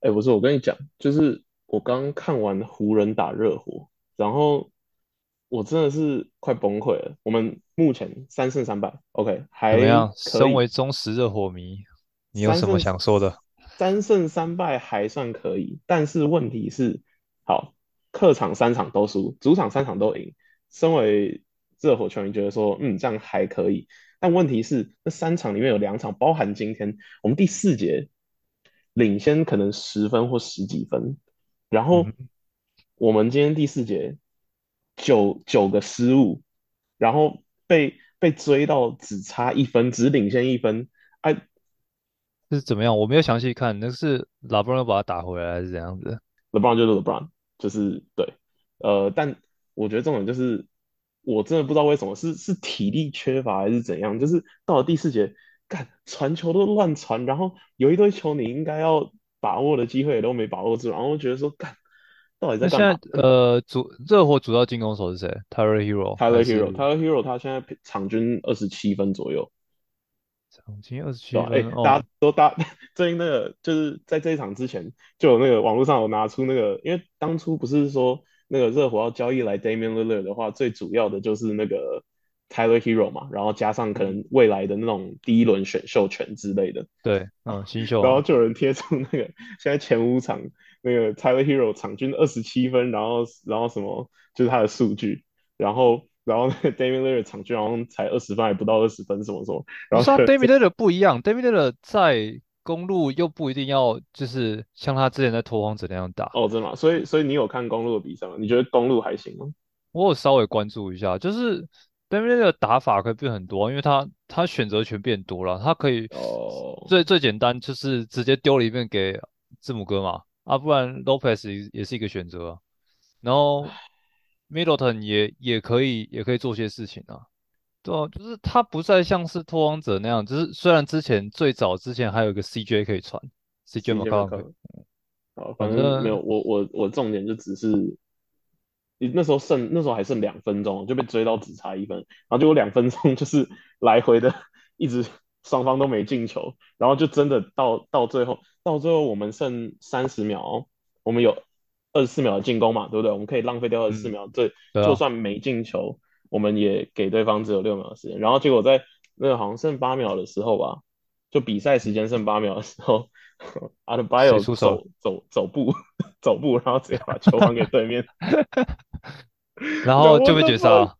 哎，不是，我跟你讲，就是我刚看完湖人打热火，然后我真的是快崩溃了。我们目前三胜三败，OK，还怎么样？身为。忠实热火迷，你有什么胜想说的？三胜三败还算可以，但是问题是，好，客场三场都输，主场三场都赢。身为热火球迷，觉得说，嗯，这样还可以。但问题是，那三场里面有两场，包含今天我们第四节领先可能十分或十几分，然后我们今天第四节九九个失误，然后被被追到只差一分，只领先一分。哎，是怎么样？我没有详细看，那是拉布朗又把他打回来，还是怎样子？LeBron 就是 LeBron，就是对，呃，但我觉得这种就是我真的不知道为什么是是体力缺乏还是怎样，就是到了第四节，干传球都乱传，然后有一堆球你应该要把握的机会也都没把握住，然后我觉得说干到底在干嘛在呃，主热火主要进攻手是谁？Tyler Hero 还？Tyler 是 Hero，Tyler Hero 他现在场均二十七分左右，场均二十七分？哦，大家都大 最近那个就是在这一场之前就有那个网络上有拿出那个，因为当初不是说那个热火要交易来 Damian Lillard 的话，最主要的就是那个 Tyler Hero 嘛，然后加上可嗯，能未来的那种第一轮选秀权之类的，对，嗯，新秀然后，就有人贴出那个现在前五场那个 Tyler Hero 场均二十七分，然后然后什么就是他的数据，然后然后那个 Damian Lillard 场均好像才二十分，还不到二十分什么什么，然后就，Damian l l l a r 不一样，Damian l l l a r 在公路又不一定要就是像他之前在拓荒者那样打。哦，真的吗？所以所以你有看公路的比赛吗？你觉得公路还行吗？我有稍微关注一下，就是 L a r 打法可以变很多啊因为他他选择权变多了，他可以哦，最最简单就是直接丢了一遍给字母哥嘛，啊，不然 Lopez 也也是一个选择啊。然后 Middleton 也也可以也可以做些事情啊。对啊，就是他不再像是拓荒者那样，就是虽然之前最早之前还有一个 CJ 可以传，CJ McCollum 可以好，反反正没有我我我重点就只是，你那时候剩那时候还剩两分钟，就被追到只差一分，然后结果两分钟 就是来回的一直双方都没进球，然后就真的到到最后到最后我们剩三十秒哦我们有二十四秒的进攻嘛，对不对？我们可以浪费掉二十四嗯，秒，这对啊，就算没进球，我们也给对方只有六秒的时间，然后结果在那个好像剩八秒的时候吧，就比赛时嗯，间剩八秒的时候。阿德巴约谁出手？走走走步走步，然后直接把球还给对面。然后就被绝杀。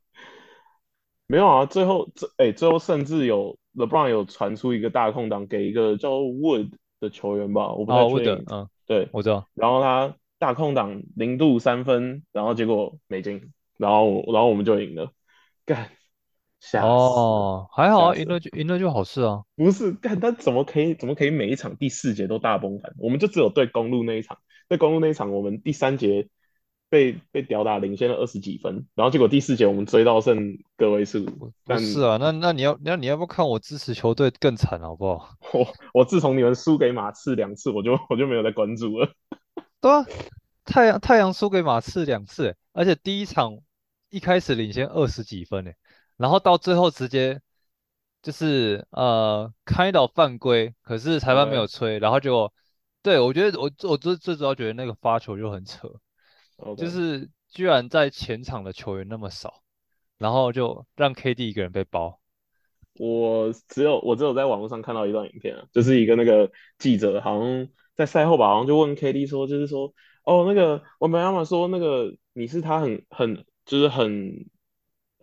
没有啊，最后这哎、最后甚至有 LeBron 有传出一个大空档给一个叫 Wood 的球员吧，我不太确定。嗯，对，我知道。然后他大空档零度三分，然后结果没进，然后然后我们就赢了，干，吓死，哦，还好啊，赢死了。了就赢了就好事啊。不是，但他怎么可以怎么可以每一场第四节都大崩盘？我们就只有对公路那一场，对公路那一场，我们第三节被被吊打领先了二十几分，然后结果第四节我们追到剩个位数，不不但是啊，那那你要那你要不要看我支持球队更惨好不好？我我自从你们输给马刺两次，我就我就没有再关注了。对啊，太阳太阳输给马刺两次欸，而且第一场一开始领先二十几分诶，然后到最后直接就是呃 kind of 犯规，可是裁判没有呃吹，然后就对我觉得我我最最主要觉得那个发球就很扯，就是居然在前场的球员那么少，然后就让 KD 一个人被包。我只有我只有在网络上看到一段影片啊，就是一个那个记者好像在赛后吧，好像就问 KD 说，就是说，哦，那个我们要么说那个你是他很很就是很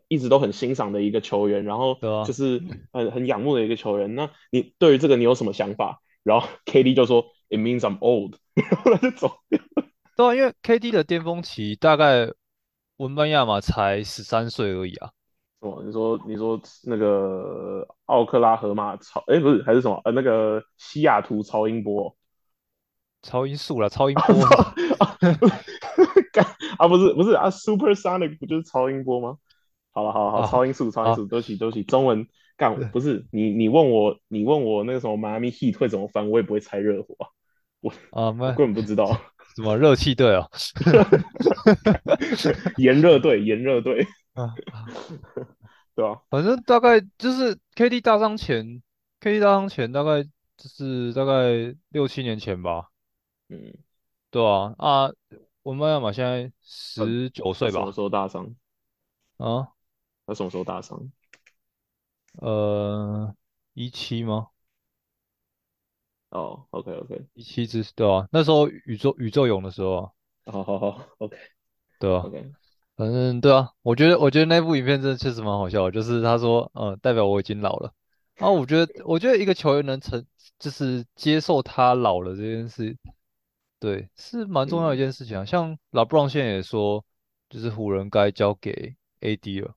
一直都很欣赏的一个球员，然后就是很很仰慕的一个球员，那你对于这个你有什么想法？然后 KD 就说，It means I'm old，然后他就走掉。对啊，因为 KD 的巅峰期大概文班亚马才十三岁而已啊，什么？你说你说那个奥克拉荷马超，哎，不是还是什么？呃，那个西雅图超音波哦。超音速了，超音 波，啊，啊，不是不是啊，Supersonic 不就是超音波吗？好了，好了，好，啊超音速，超音啊，速，对不起，对不起，中文干对不是你，你问我，你问我那个什么 Miami Heat 会怎么翻，我也不会猜热火啊，我啊，根本不知道，什么热气队啊 炎热队，炎热队，啊，对啊？反正大概就是 KD 大伤前，KD 大伤前大概就是大概六七年前吧，嗯，对啊，啊，文班亚马现在十九岁吧？他什么时候大伤？啊，他什么时候大伤？呃，一七吗？哦，OK OK，一七之，对啊，那时候宇宙宇宙勇的时候啊，好好好，OK 对啊，OK，反正对啊，我觉得我觉得那部影片真的确实蛮好笑的，就是他说，呃，代表我已经老了。然后我觉得，我觉得一个球员能成，就是接受他老了这件事，对，是蛮重要的一嗯。件事情啊。像老布朗现在也说，就是湖人该交给 AD 了。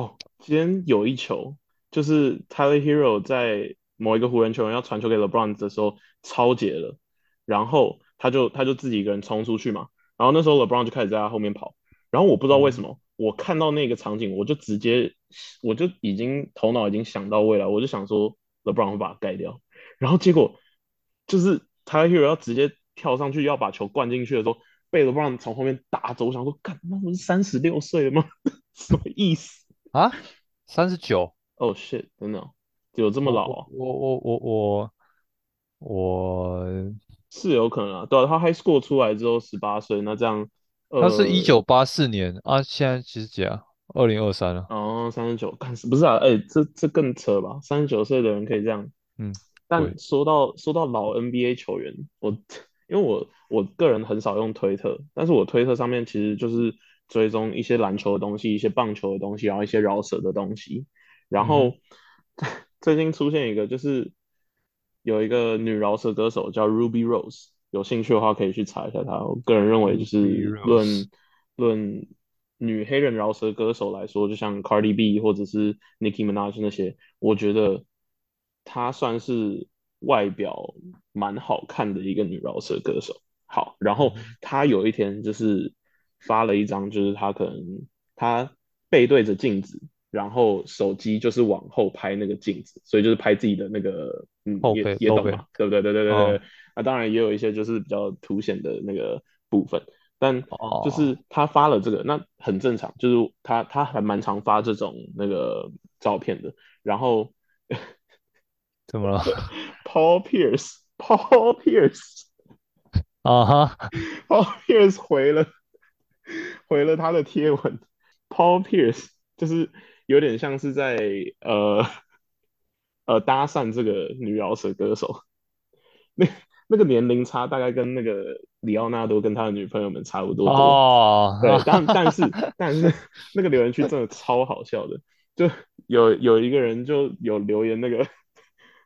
哦，今天有一球，就是 Tyler Hero 在某一个湖人球员要传球给 LeBron 的时候超解了，然后他就他就自己一个人冲出去嘛，然后那时候 LeBron 就开始在他后面跑，然后我不知道为什嗯，么，我看到那个场景，我就直接我就已经头脑已经想到未来，我就想说 LeBron 会把他盖掉，然后结果就是 Tyler Hero 要直接跳上去要把球灌进去的时候，被 LeBron 从后面打走，我想说，干，那不是三十六岁了吗？什么意思？啊，三十九，哦、shit，真的哦有这么老哦？我我我我我我，是有可能啊，对啊，他 high school 出来之后十八岁，那这样，他是一呃，九八四年啊，现在几十几啊？二零二三了。哦，三十九，看不是啊？哎、这这更扯吧？三十九岁的人可以这样。嗯，对，但说到说到老 NBA 球员，我因为我我个人很少用推特，但是我推特上面其实就是追踪一些篮球的东西、一些棒球的东西，然后一些饶舌的东西。然后 最近出现一个，就是有一个女饶舌歌手叫 Ruby Rose，有兴趣的话可以去查一下她。我个人认为，就是论论女黑人饶舌歌手来说，就像 Cardi B 或者是 Nicki Minaj 那些，我觉得她算是外表蛮好看的一个女饶舌歌手。好，然后她有一天就是发了一张，就是他可能他背对着镜子，然后手机就是往后拍那个镜子，所以就是拍自己的那个，嗯，也也懂嘛，对不对？对对对对。啊，当然也有一些就是比较凸显的那个部分，但就哦，是他发了这个，那很正常，就是他他还蛮常发这种那个照片的。然后 怎么了？Paul Pierce Paul Pierce 啊哈，Paul Pierce 回了回了他的贴文，Paul Pierce 就是有点像是在呃呃搭讪这个女饶舌歌手，那那个年龄差大概跟那个里奥纳多跟他的女朋友们差不多多。哦，对，但但是但是 那个留言区真的超好笑的，就有有一个人就有留言那个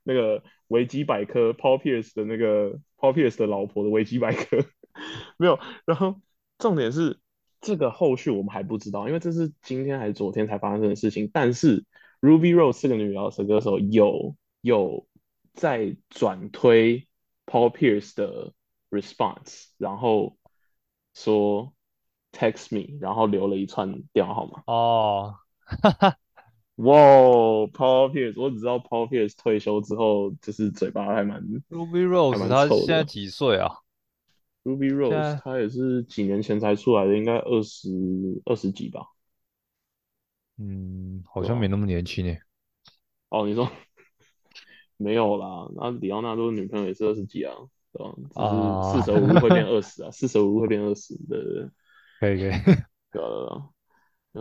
那个维基百科 Paul Pierce 的那个 Paul Pierce 的老婆的维基百科。没有，然后重点是这个后续我们还不知道，因为这是今天还是昨天才发生的事情，但是 Ruby Rose 这个女饶舌歌手有有在转推 Paul Pierce 的 response，然后说 text me，然后留了一串电话号码。哦，哈哈哇，Paul Pierce，我只知道 Paul Pierce 退休之后就是嘴巴还蛮 Ruby Rose 蛮他。现在几岁啊？Ruby Rose 在他也是几年前才出来的，应该二十二十几吧，嗯，好？像没那么年轻诶。哦，你说 没有啦，那里奥纳多女朋友也是二十几啊，对吧？只是四啊，舍五入会变二十啊，四舍五入会变二十，对对对，可以可以，对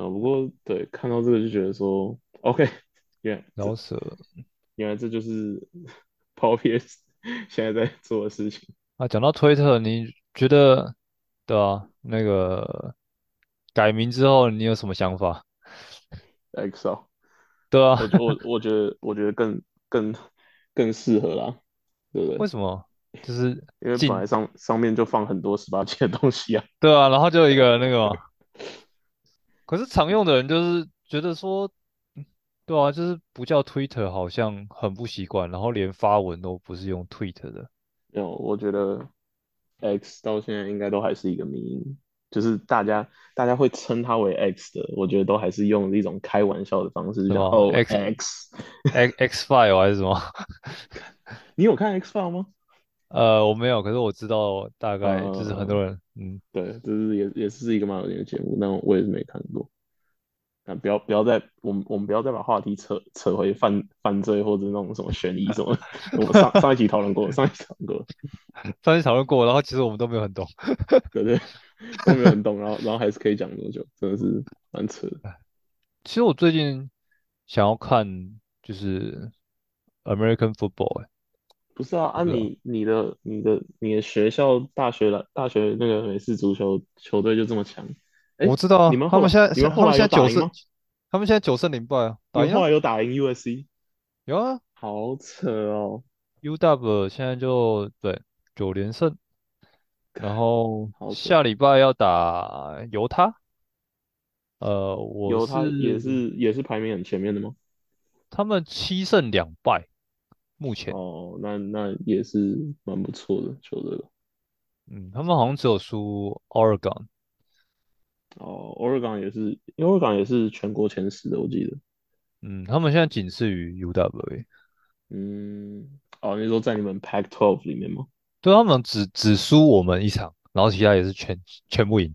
啊不过对，看到这个就觉得说，OK，原来这饶舌原来这就是 Paul Pierce 现在在做的事情。啊，讲到推特，你觉得对啊？那个改名之后，你有什么想法？XO，对啊，我我我觉得我觉得更更更适合啦，对不对？为什么？就是因为本来，上上面就放很多十八禁的东西啊。对啊，然后就有一个那个，可是常用的人就是觉得说，嗯对啊，就是不叫 Twitter 好像很不习惯，然后连发文都不是用 Twitter 的，没有，我觉得 X 到现在应该都还是一个迷因，就是大家大家会称它为 X 的，我觉得都还是用一种开玩笑的方式，就什么讲哦 X X。X X File 还是什么？你有看 X File 吗？呃，我没有，可是我知道大概就是很呃，多人，嗯，对，就是也也是一个蛮有名的节目，但我也是没看过。啊，不要不要再我们我们不要再把话题扯扯回犯犯罪或者那种什么悬疑什么。我们上上一期讨论过，上一期讨论过，上一期讨论过，然后其实我们都没有很懂。对对，都没有很懂，然后然后还是可以讲多久，真的是蛮扯的。其实我最近想要看就是 American football，哎、不是啊，啊对啊你你的你的你的学校大学的大学那个美式足球球队就这么强？哎，我知道啊，你们他们现在你们后他们来有打赢吗现在九胜？，他们现在九胜零败啊，打赢啊，后来有打赢 USC？有啊好扯哦，，UW 现在就对九连胜，然后下礼拜要打犹他，呃，我是他也是是也是排名很前面的吗？他们七胜两败，目前，哦，那那也是蛮不错的球队了。嗯，他们好像只有输 Oregon，哦，Oregon 也是，因为 Oregon 也是全国前十的，我记得。嗯，他们现在仅次于 UWA 嗯，哦，你说在你们 Pac-12 里面吗？对，他们只只输我们一场，然后其他也是全全部赢。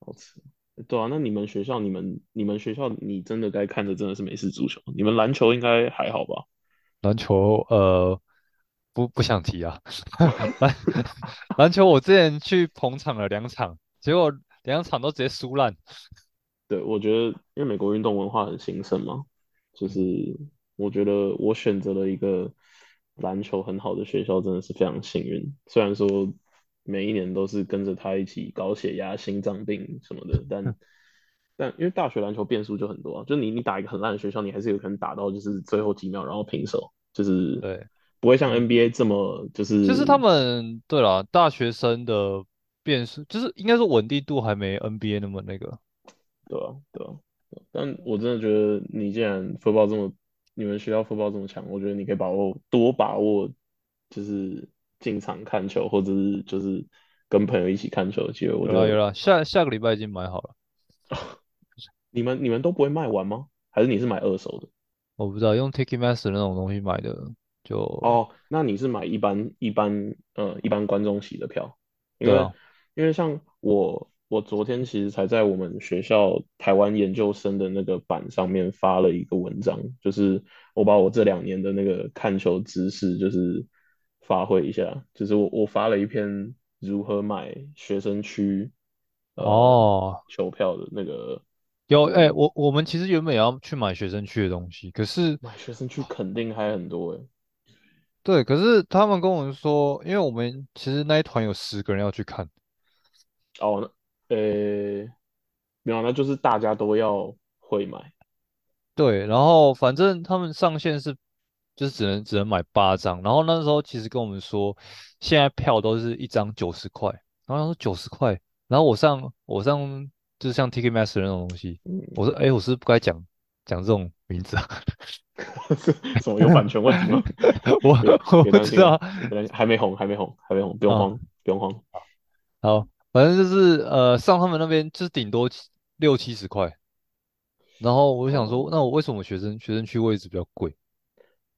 好吃。对啊，那你们学校，你们你们学校，你真的该看的真的是美式足球。你们篮球应该还好吧？篮球，呃，不不想提啊。篮 篮球，我之前去捧场了两场，结果两场都直接输烂。对，我觉得因为美国运动文化很兴盛嘛，就是我觉得我选择了一个篮球很好的学校，真的是非常幸运。虽然说每一年都是跟着他一起高血压、心脏病什么的，但但因为大学篮球变数就很多啊，就你你打一个很烂的学校，你还是有可能打到就是最后几秒然后平手，就是对，不会像 NBA 这么就是就是他们，对了，大学生的变数，就是应该说稳定度还没 NBA 那么那个。对啊，对啊，但我真的觉得你既然 football 这么，你们学校 football 这么强，我觉得你可以把握多把握，就是进场看球，或者是就是跟朋友一起看球的机会。我觉得有了下下个礼拜已经买好了，你们你们都不会卖完吗？还是你是买二手的？我不知道用 Ticketmaster 那种东西买的，就哦，那你是买一般一般呃一般观众席的票，因为、因为像我我昨天其实才在我们学校台湾研究生的那个版上面发了一个文章，就是我把我这两年的那个看球知识就是发挥一下，就是我我发了一篇如何买学生区呃哦，球票的那个有哎、我我们其实原本也要去买学生区的东西，可是买学生区肯定还很多诶。对，可是他们跟我们说，因为我们其实那一团有十个人要去看，哦，那呃，没有，那就是大家都要会买。对，然后反正他们上限是就是只能只能买八张，然后那时候其实跟我们说，现在票都是一张九十块，然后他说九十块，然后我上我上就是像 Ticketmaster 那种东西，嗯，我说哎，我是不该讲讲这种名字啊？什么有版权问题吗？我别我不知道，还没红，还没红，还没红，不用啊慌，不用慌。好，反正就是呃上他们那边就是顶多七六七十块，然后我就想说，哦。那我为什么学生学生区位置比较贵？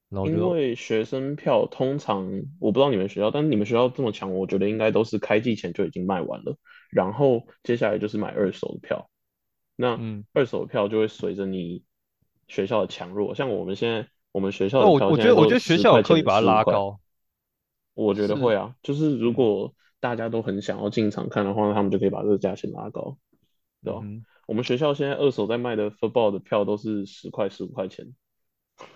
然后因就为学生票通常我不知道你们学校，但是你们学校这么强，我觉得应该都是开季前就已经卖完了，然后接下来就是买二手的票。那嗯，二手的票就会随着你学校的强弱，像我们现在我们学校那的票我我觉得我现在都10觉得学校有块钱意把它15块拉高，我觉得是会啊，就是如嗯。果大家都很想要进场看的话，他们就可以把这个价钱拉高，对吧？嗯我们学校现在二手在卖的 football 的票都是十块、十五块钱，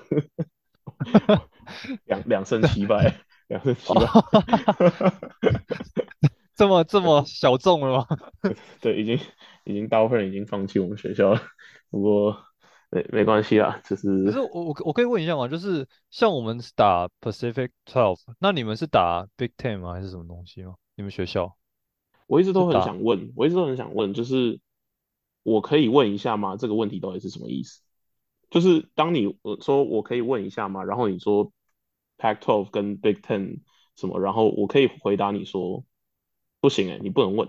两两胜七败，两胜七败。这么这么小众了吗？对，已经已经大部分人已经放弃我们学校了，不过没没关系啦，就可是是我我我可以问一下吗？就是像我们是打 Pacific Twelve，那你们是打 Big Ten 吗？还是什么东西吗？你们学校？我一直都很想问，我一直都很想问，就是我可以问一下吗？这个问题到底是什么意思？就是当你我说我可以问一下吗？然后你说 Pac-12 跟 Big Ten 什么，然后我可以回答你说不行哎、你不能问，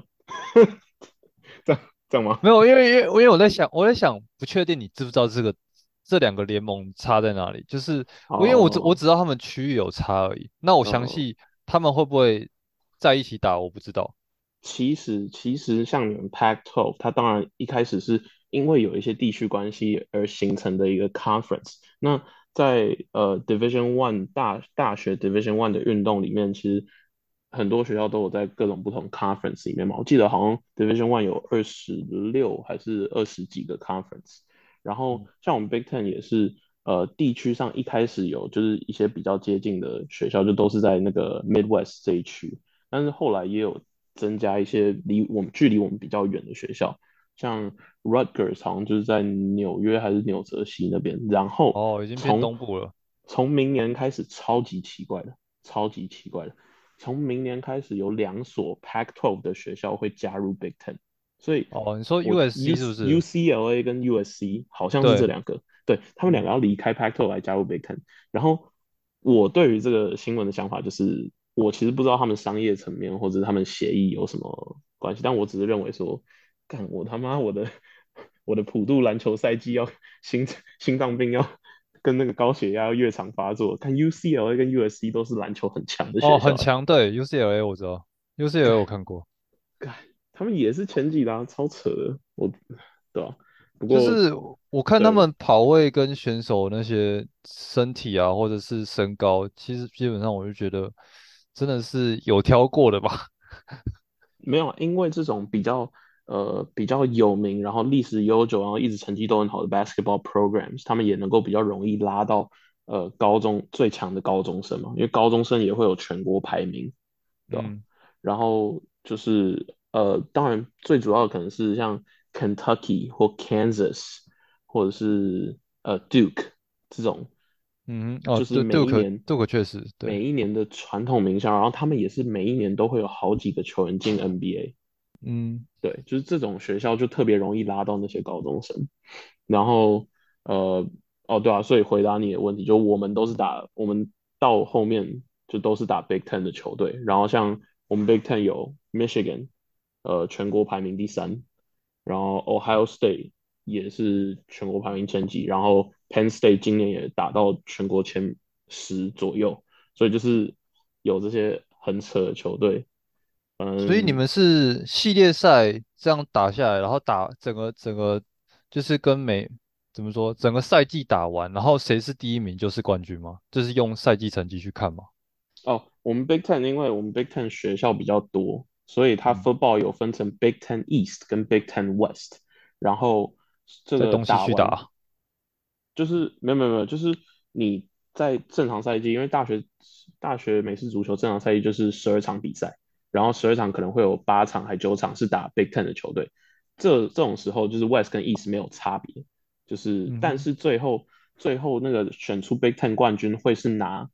这样这样吗？没有，因为因为因为我在想，我在想，不确定你知不知道这个这两个联盟差在哪里？就是我因为我只我哦只知道他们区域有差而已，那我详哦细他们会不会在一起打，我不知道。其实其实像你们 Pac-12，它当然一开始是因为有一些地区关系而形成的一个 conference。那在呃 Division One 大大学 Division One 的运动里面，其实很多学校都有在各种不同 conference 里面嘛。我记得好像 Division One 有二十六还是二十几个 conference。然后像我们 Big Ten 也是，呃，地区上一开始有就是一些比较接近的学校，就都是在那个 Midwest 这一区。但是后来也有增加一些离我们距离我们比较远的学校，像 Rutgers 好像就是在纽约还是纽泽西那边。然后哦，已经变东部了。从明年开始，超级奇怪的，超级奇怪的。从明年开始，有两所 Pac-12 的学校会加入 Big Ten。所以哦，你说 USC 是不是？UCLA 跟 USC 好像是这两个，对他们两个要离开 Pac-12 来加入 Big Ten。然后我对于这个新闻的想法就是，我其实不知道他们商业层面或者他们协议有什么关系，但我只是认为说，干我他妈我的我的普渡篮球赛季要心心脏病要跟那个高血压要越常发作。看 UCLA 跟 USC 都是篮球很强的学校，哦，很强，对 UCLA 我知道，UCLA 我看过。他们也是前几拉超扯的，我对吧？不过就是我看他们跑位跟选手那些身体啊，或者是身高，其实基本上我就觉得真的是有挑过的吧。没有，因为这种比较呃比较有名，然后历史悠久，然后一直成绩都很好的 basketball programs，他们也能够比较容易拉到呃高中最强的高中生嘛，因为高中生也会有全国排名，对吧？然后就是。呃，当然，最主要的可能是像 Kentucky 或 Kansas，或者是呃 Duke 这种，嗯，哦就是每一年，Duke 确实，每一年的传统名校，然后他们也是每一年都会有好几个球员进 NBA，嗯，对，就是这种学校就特别容易拉到那些高中生，然后呃，哦对啊，所以回答你的问题，就我们都是打，我们到后面就都是打 Big Ten 的球队，然后像我们 Big Ten 有 Michigan。呃，全国排名第三，然后 Ohio State 也是全国排名前几，然后 Penn State 今年也打到全国前十左右，所以就是有这些很扯的球队。嗯，所以你们是系列赛这样打下来，然后打整个整个就是跟美怎么说，整个赛季打完，然后谁是第一名就是冠军吗？就是用赛季成绩去看吗？哦，我们 Big Ten 因为我们 Big Ten 学校比较多。所以它 football 有分成 Big Ten East 跟 Big Ten West，然后这个东西去打就是没有没有没有，就是你在正常赛季，因为大学大学美式足球正常赛季就是十二场比赛，然后十二场可能会有八场还九场是打 Big Ten 的球队，这这种时候就是 West 跟 East 没有差别，就是但是最后最后那个选出 Big Ten 冠军会是拿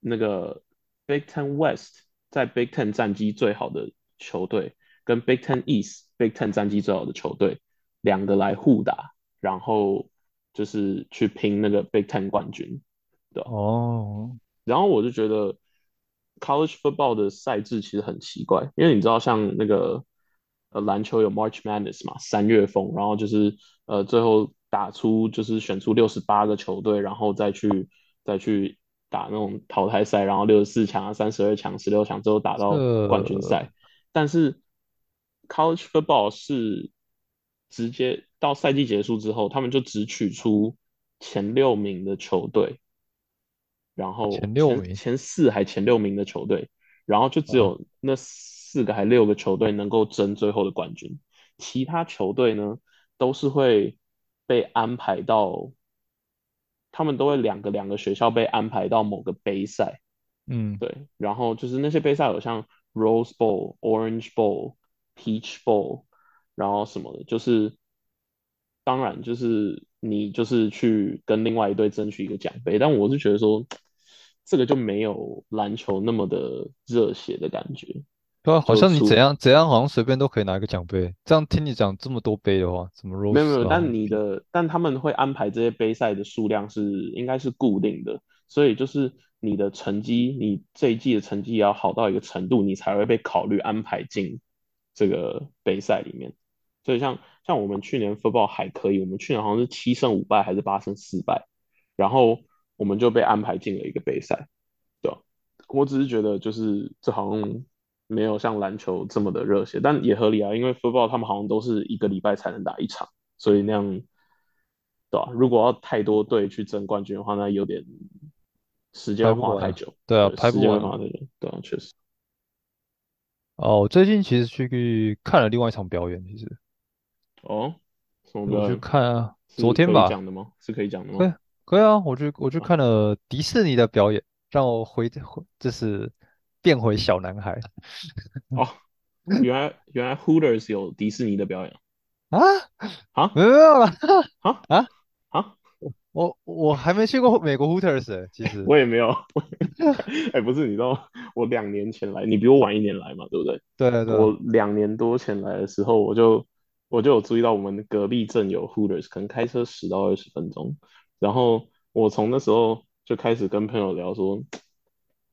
那个 Big Ten West。在 Big Ten 战绩最好的球队跟 Big Ten East Big Ten 战绩最好的球队两个来互打，然后就是去拼那个 Big Ten 冠军，对哦。然后我就觉得 College Football 的赛制其实很奇怪，因为你知道像那个呃篮球有 March Madness 嘛，三月风，然后就是呃最后打出就是选出六十八个球队，然后再去再去。打那种淘汰赛，然后六十四强、三十二强、十六强，最后打到冠军赛。但是 College Football 是直接到赛季结束之后，他们就只取出前六名的球队，然后前六名、前四还前六名的球队，然后就只有那四个还六个球队能够争最后的冠军，其他球队呢都是会被安排到。他们都会两个两个学校被安排到某个杯赛，嗯，对，然后就是那些杯赛有像 Rose Bowl、Orange Bowl、Peach Bowl，然后什么的，就是当然就是你就是去跟另外一队争取一个奖杯，但我是觉得说这个就没有篮球那么的热血的感觉。对啊，好像你怎样怎样，好像随便都可以拿一个奖杯。这样听你讲这么多杯的话，怎么 rose？没有没有，但你的但他们会安排这些杯赛的数量是应该是固定的，所以就是你的成绩，你这一季的成绩也要好到一个程度，你才会被考虑安排进这个杯赛里面。所以像像我们去年 football 还可以，我们去年好像是七胜五败还是八胜四败，然后我们就被安排进了一个杯赛。对，我只是觉得就是这好像。没有像篮球这么的热血，但也合理啊，因为 football 他们好像都是一个礼拜才能打一场，所以那样，对吧、如果要太多队去争冠军的话，那有点时间。花太久，对啊，对，时间会排不完啊。花太久，对啊，确实。哦，我最近其实去看了另外一场表演，其实哦，什么我去？看啊，昨天吧，讲的吗？是可以讲的吗？可以可以啊，我去我去啊，看了迪士尼的表演，让我回回就是变回小男孩哦，原来原来 Hooters 有迪士尼的表演啊，啊没有了啊啊，啊！我我还没去过美国 Hooters 欸，其实 我也没有，哎，不是，你知道我两年前来，你比我晚一年来嘛，对不对？对对对啊，我两年多前来的时候，我就我就有注意到我们隔壁镇有 Hooters，可能开车十到二十分钟。然后我从那时候就开始跟朋友聊说，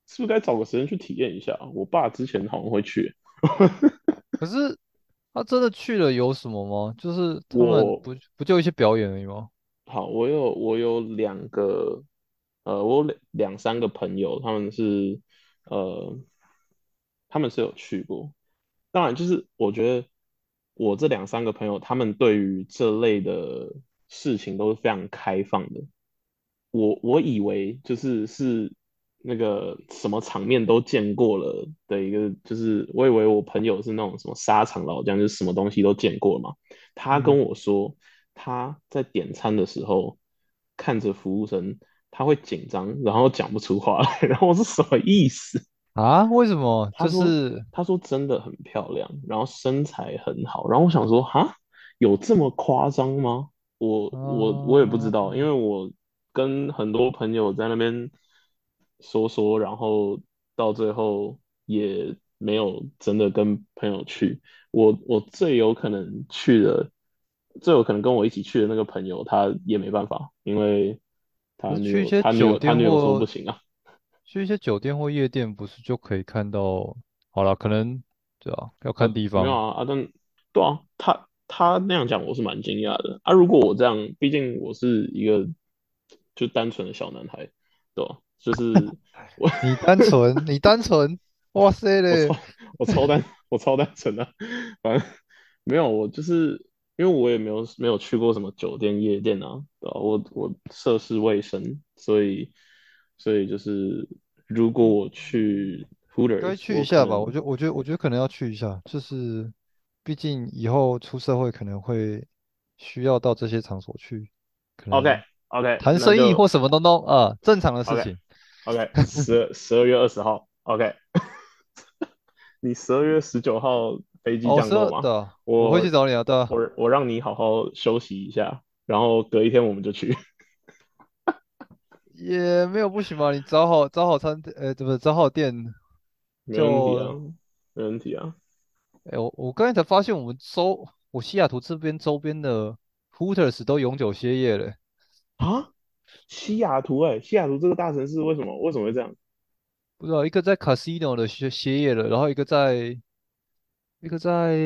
是不是该找个时间去体验一下？我爸之前好像会去，可是他真的去了有什么吗？就是他们我不不就一些表演而已吗？好，我有我有两个，呃，我有两两三个朋友，他们是呃，他们是有去过。当然，就是我觉得我这两三个朋友，他们对于这类的事情都是非常开放的。我我以为就是是那个什么场面都见过了的一个，就是我以为我朋友是那种什么沙场老将，就是什么东西都见过了嘛。他跟嗯我说他在点餐的时候看着服务生，他会紧张，然后讲不出话来，然后我是什么意思？啊，为什么？他说就是他说真的很漂亮，然后身材很好，然后我想说哈，有这么夸张吗？我我我也不知道，因为啊，我跟很多朋友在那边说说，然后到最后也没有真的跟朋友去。我我最有可能去的，最有可能跟我一起去的那个朋友，他也没办法，因为他女去一些友他女酒友他女友说不行啊。去一些酒店或夜店，不是就可以看到？好了，可能对啊，要看呃，地方。没有啊，啊，但对啊，他他那样讲，我是蛮惊讶的啊。如果我这样，毕竟我是一个就单纯的小男孩，对吧？就是 我你单纯，你单纯，哇塞嘞！我超单我超单纯的，反正没有，我就是因为我也没有没有去过什么酒店夜店啊，对吧？我我涉世未深，所以所以就是如果我去该去一下吧，我能觉得，我觉得，我觉得可能要去一下，就是毕竟以后出社会可能会需要到这些场所去，可 OK OK，谈生意或什么东东啊，正常的事。情。OK，十十二月二十号，OK，你十二月十九号飞机哦，降落吗？我会去找你啊，对啊，我我让你好好休息一下，然后隔一天我们就去。也没有不行吧？你找好找好餐，呃，对不对？找好店没问题啊，就，没问题啊。哎，我我刚才才发现，我们周我西雅图这边周边的 Hooters 都永久歇业了，啊，西雅图哎、西雅图这个大城市为什么为什么会这样？不知道一个在 Casino 的歇歇业了，然后一个在一个在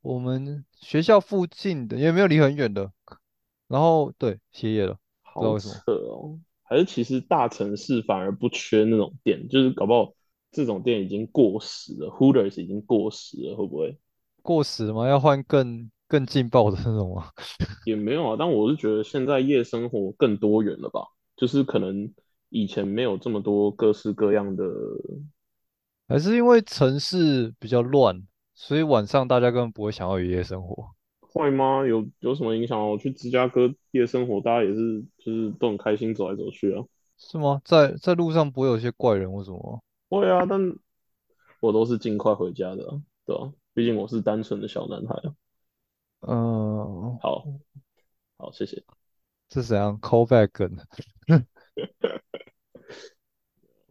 我们学校附近的，也没有离很远的，然后对歇业了，好扯哦，还是其实大城市反而不缺那种店，就是搞不好这种店已经过时了，Hooters 已经过时了，会不会？过时吗？要换更更劲爆的那种吗？也没有啊，但我是觉得现在夜生活更多元了吧，就是可能以前没有这么多各式各样的，还是因为城市比较乱，所以晚上大家根本不会想要有夜生活？会吗？有有什么影响啊？我去芝加哥夜生活，大家也是就是都很开心走来走去啊。是吗？在在路上不会有一些怪人或什么吗？会啊，但我都是尽快回家的啊，对吧、毕竟我是单纯的小男孩啊。嗯、好，好，谢谢。这是怎样 callback 梗？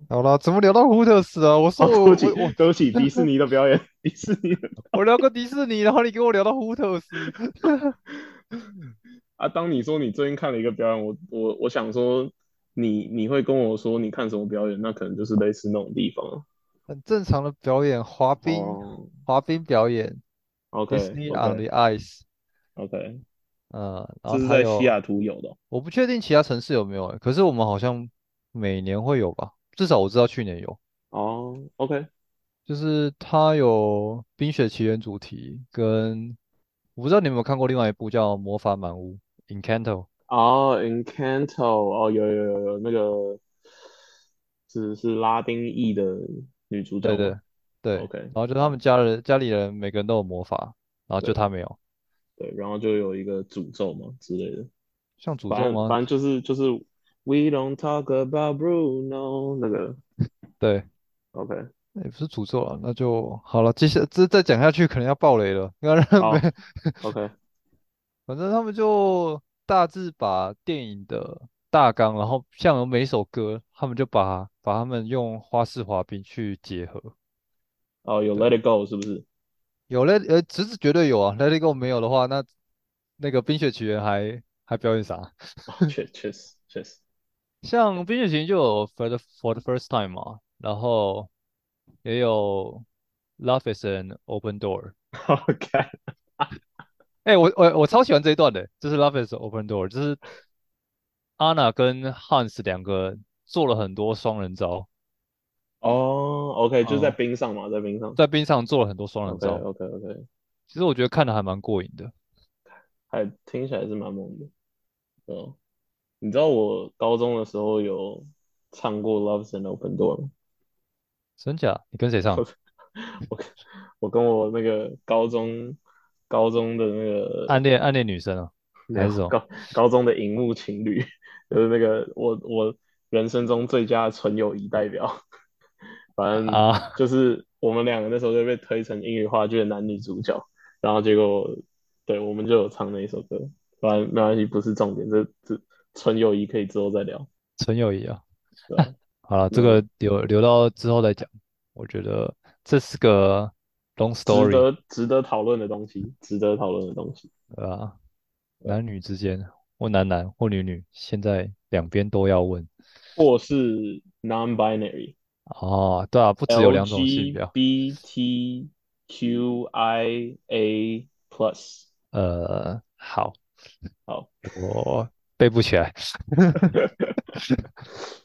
好了，怎么聊到胡特斯啊？我说哦，对我不起，我我对不起，迪士尼的表演，迪士尼的 我聊个迪士尼，然后你给我聊到胡特斯，啊。当你说你最近看了一个表演，我我我想说你你会跟我说你看什么表演，那可能就是类似那种地方啊。很正常的表演，滑冰哦滑冰表演，OK，Disney on the Ice，OK，呃，然这是在西雅图有的哦我不确定其他城市有没有欸，可是我们好像每年会有吧，至少我知道去年有。哦。OK，就是它有《冰雪奇缘》主题跟我不知道你有没有看过另外一部叫《魔法满屋》（Encanto）。哦，Encanto，哦，有有有有那个是是拉丁裔的女主角对对对，？OK，然后就他们，家人家里人每个人都有魔法，然后就对他没有，对，然后就有一个诅咒嘛之类的，像诅咒吗？反正反正就是就是 We don't talk about Bruno 那个对，，OK，也不是诅咒啊，那就好了。接下这再讲下去可能要爆雷了，，，OK，反正他们就大致把电影的大纲，然后像有每一首歌，他们就把把他们用花式滑冰去结合。哦，有，Let It Go 是不是？有 Let，呃，侄子绝对有啊，Let It Go 没有的话，那那个冰雪奇缘还还表演啥？哦，确确实确实 像《冰雪奇缘》就有 For the For the First Time 嘛，然后也有 Love is an Open Door。，OK，哎、我我我超喜欢这一段的，就是 Love is an Open Door，就是 Anna 跟 Hans 两个做了很多双人招，哦，OK，就是在嗯，冰上嘛，在冰上在冰上做了很多双人招。，OK，OK，OK，其实我觉得看的还蛮过瘾的。还听起来是蛮猛的，哦，你知道我高中的时候有唱过《Love's an Open Door》吗？真假？你跟谁唱？我跟我跟我那个高中高中的那个暗恋暗恋女生啊，还是什么？高高中的荧幕情侣，就是那个我我人生中最佳纯友谊代表。反正啊，就是我们两个那时候就被推成英语话剧的男女主角，然后结果对我们就有唱那一首歌，反正没关系，不是重点，这这纯友谊可以之后再聊，纯友谊啊。对吧？好了，这那个留留到之后再讲。我觉得这是个 long story，值得值得讨论的东西，值得讨论的东西，对吧？对吧男女之间，或男男或女女，现在两边都要问。或是 non-binary。哦，对啊，不只有两种性别啊，LGBTQIA plus，呃，好，好，我背不起来。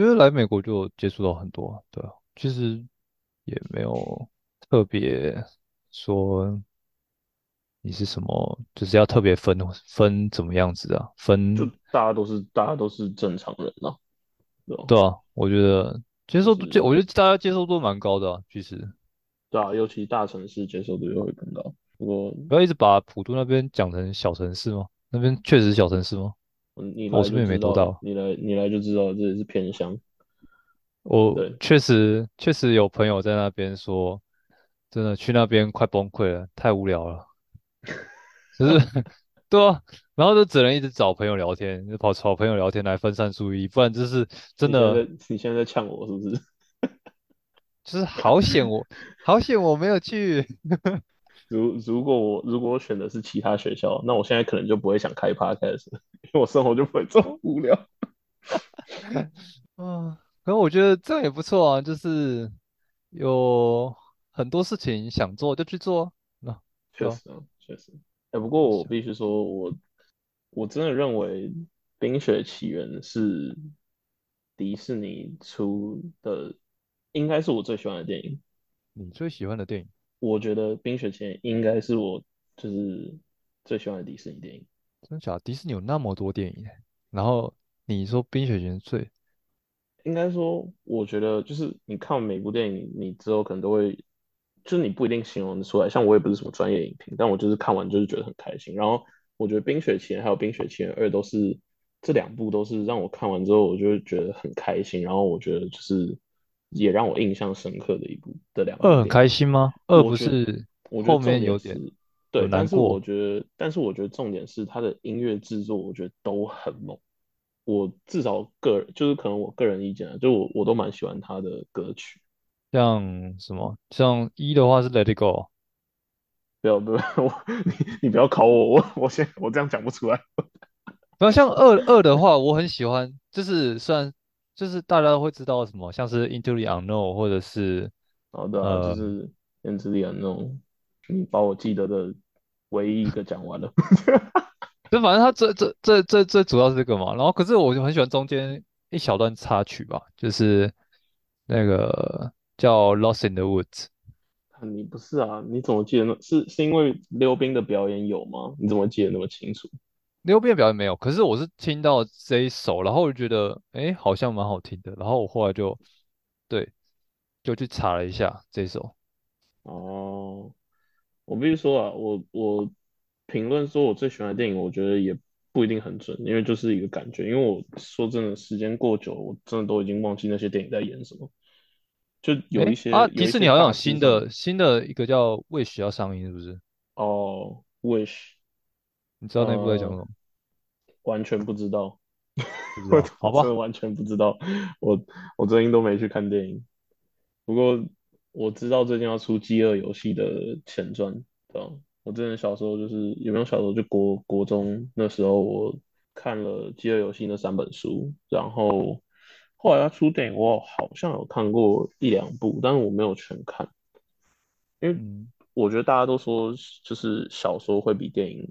哎，觉得来美国就接触到很多，对啊，其实也没有特别说你是什么，就是要特别分分怎么样子啊，分就，大家都是大家都是正常人啊，对啊，我觉得接受度，接，就我觉得大家接受度蛮高的啊，其实对啊，尤其大城市接受度又会更高。不过不要一直把普渡那边讲成小城市吗？那边确实是小城市吗？我是不是没读到？你来你来就知道了，这里是偏乡。我对，确实确实有朋友在那边说，真的去那边快崩溃了，太无聊了。就是 对啊，然后就只能一直找朋友聊天，就跑找朋友聊天来分散注意力，不然就是真的你现在在呛我是不是？就是好险我好险我没有去。如如果我如果我选的是其他学校，那我现在可能就不会想开 podcast，因为我生活就不会这么无聊。嗯，可我觉得这样也不错啊，就是有很多事情想做就去做啊，那确实啊，确实。哎，不过我必须说，我我真的认为《冰雪奇缘》是迪士尼出的，应该是我最喜欢的电影。你最喜欢的电影，我觉得《冰雪奇缘》应该是我就是最喜欢的迪士尼电影。真假的？迪士尼有那么多电影欸，然后你说《冰雪奇缘》最，应该说，我觉得就是你看完每部电影，你之后可能都会，就是你不一定形容得出来。像我也不是什么专业影评，但我就是看完就是觉得很开心。然后我觉得《冰雪奇缘》还有《冰雪奇缘二》都是这两部都是让我看完之后我就会觉得很开心，然后我觉得就是也让我印象深刻的一部的两部二很。开心吗？二不是我觉后得重点是，面有点对，但是我，觉得，但是我觉得重点是它的音乐制作，我觉得都很猛。我至少个人，就是可能我个人意见啊，就我我都蛮喜欢他的歌曲。像什么，像一的话是 Let It Go，不要不要，我你你不要考我，我我先我这样讲不出来。然后像二二的话，我很喜欢，就是虽然就是大家都会知道什么，像是 Into the Unknown 或者是好的啊，就呃，是言之里啊那种，你把我记得的唯一一个讲完了。就反正他最最最最最主要是这个嘛。然后可是我就很喜欢中间一小段插曲吧，就是那个叫 Lost in the Woods，啊你不是啊？你怎么记得那？是是因为溜冰的表演有吗？你怎么记得那么清楚？溜冰的表演没有，可是我是听到这一首，然后我就觉得，哎，好像蛮好听的，然后我后来就，对，就去查了一下这一首。哦，我必须说啊，我我评论说我最喜欢的电影，我觉得也不一定很准，因为就是一个感觉。因为我说真的，时间过久，我真的都已经忘记那些电影在演什么。就有一些，啊，迪士尼好像有新，的新的一个叫《Wish》要上映，是不是？哦，Wish，你知道那部在讲什呃，么？完全不知道，不知道，好吧。真的完全不知道，我我最近都没去看电影。不过我知道最近要出《饥饿游戏》的前传，对吧？我之前小时候就是有没有小时候就国国中那时候我看了《饥饿游戏》那三本书，然后后来他出电影，我好像有看过一两部，但是我没有全看，因为嗯，我觉得大家都说就是小说会比电影，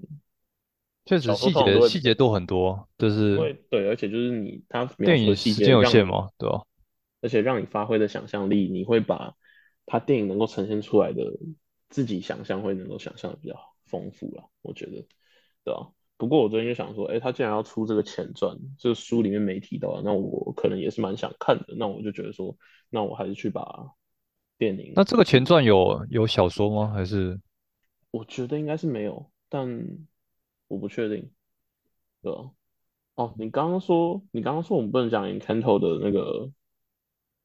确实细节细节多很多，就是对，而且就是你他描电影时间有限嘛，对吧？而且让你发挥的想象力，你会把它电影能够呈现出来的自己想象会能够想象的比较丰富了，我觉得，对吧？不过我最近就想说，哎，他既然要出这个前传，这个书里面没提到，那我可能也是蛮想看的，那我就觉得说，那我还是去把电影，那这个前传有有小说吗？还是我觉得应该是没有，但我不确定，对吧？哦，你刚刚说，你刚刚说我们不能讲 Encanto 的那个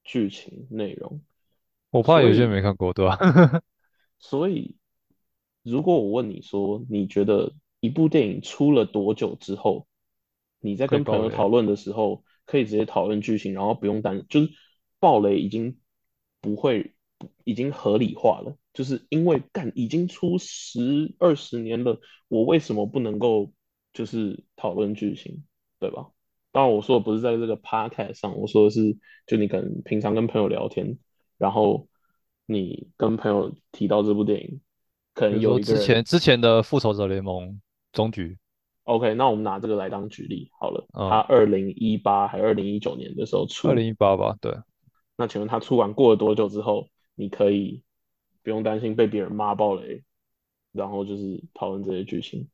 剧情内容，我怕有些人以没看过，对吧？所以，如果我问你说，你觉得一部电影出了多久之后，你在可以跟朋爆雷。友讨论的时候，可以直接讨论剧情，然后不用担，就是爆雷已经不会，已经合理化了，就是因为干已经出十二十年了，我为什么不能够就是讨论剧情，对吧？当然，我说的不是在这个 podcast 上，我说的是，就你可能平常跟朋友聊天。然后你跟朋友提到这部电影，可能有一个之前之前的复仇者联盟终局，，OK，那我们拿这个来当举例好了。他嗯，二零一八还二零一九年的时候出，二零一八吧，对，那请问他出完过了多久之后，你可以不用担心被别人骂爆雷，然后就是讨论这些剧情？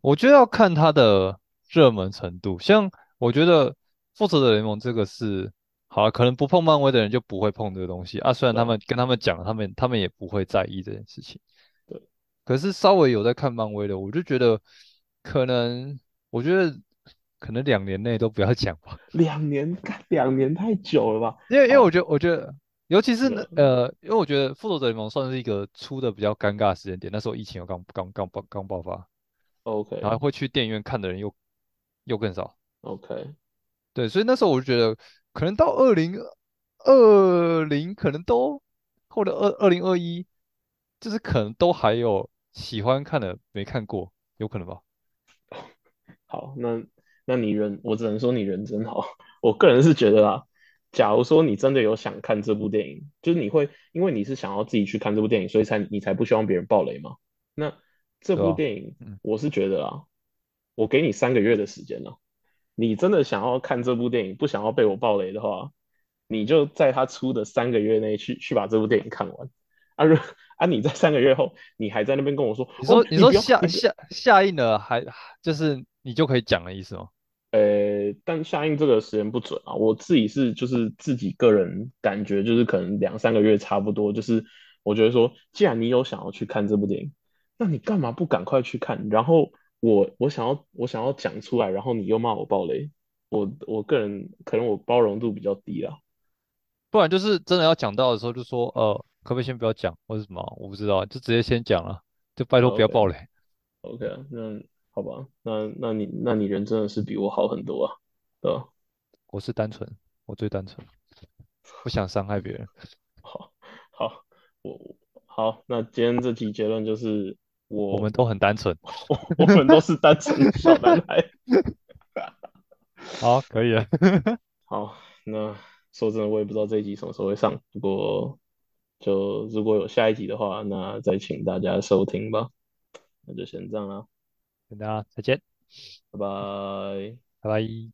我觉得要看它的热门程度。像我觉得复仇者联盟这个是，好啊，可能不碰漫威的人就不会碰这个东西啊。虽然他们跟他们讲，他们他们也不会在意这件事情。对，可是稍微有在看漫威的，我就觉得可能，我觉得可能两年内都不要讲吧。两年，干两年太久了吧？因为因为我好，觉得，我觉得，尤其是呃，因为我觉得《复仇者联盟》算是一个出的比较尴尬的时间点，那时候疫情又刚刚刚爆刚爆发，OK，，然后会去电影院看的人又又更少，OK，对，所以那时候我就觉得，可能到二零二零，可能都或者二二零二一，就是可能都还有喜欢看的没看过，有可能吧？好，那那你人，我只能说你人真好。我个人是觉得啊，假如说你真的有想看这部电影，就是你会因为你是想要自己去看这部电影，所以才你才不希望别人爆雷嘛。那这？部电影，嗯，我是觉得啊，我给你三个月的时间了，你真的想要看这部电影，不想要被我爆雷的话，你就在它出的三个月内去去把这部电影看完。啊，如啊，你在三个月后，你还在那边跟我说，哦，你说你你，说下你，下下映了还就是你就可以讲的意思吗？呃，但下映这个时间不准啊。我自己是就是自己个人感觉，就是可能两三个月差不多。就是我觉得说，既然你有想要去看这部电影，那你干嘛不赶快去看？然后我我想要我想要讲出来，然后你又骂我暴雷，我我个人可能我包容度比较低啊。不然就是真的要讲到的时候就说，呃，可不可以先不要讲或者什么啊我不知道，就直接先讲了，就拜托不要爆雷。OK 啊，那好吧，那那你那你人真的是比我好很多啊，对吧？我是单纯，我最单纯，不想伤害别人。好，好，我好，那今天这期结论就是我我们都很单纯。我我们都是单纯的小男孩。好，可以了。好，那说真的，我也不知道这一集什么时候会上，不过就如果有下一集的话，那再请大家收听吧。那就先这样啦，跟大家再见，拜拜。拜拜。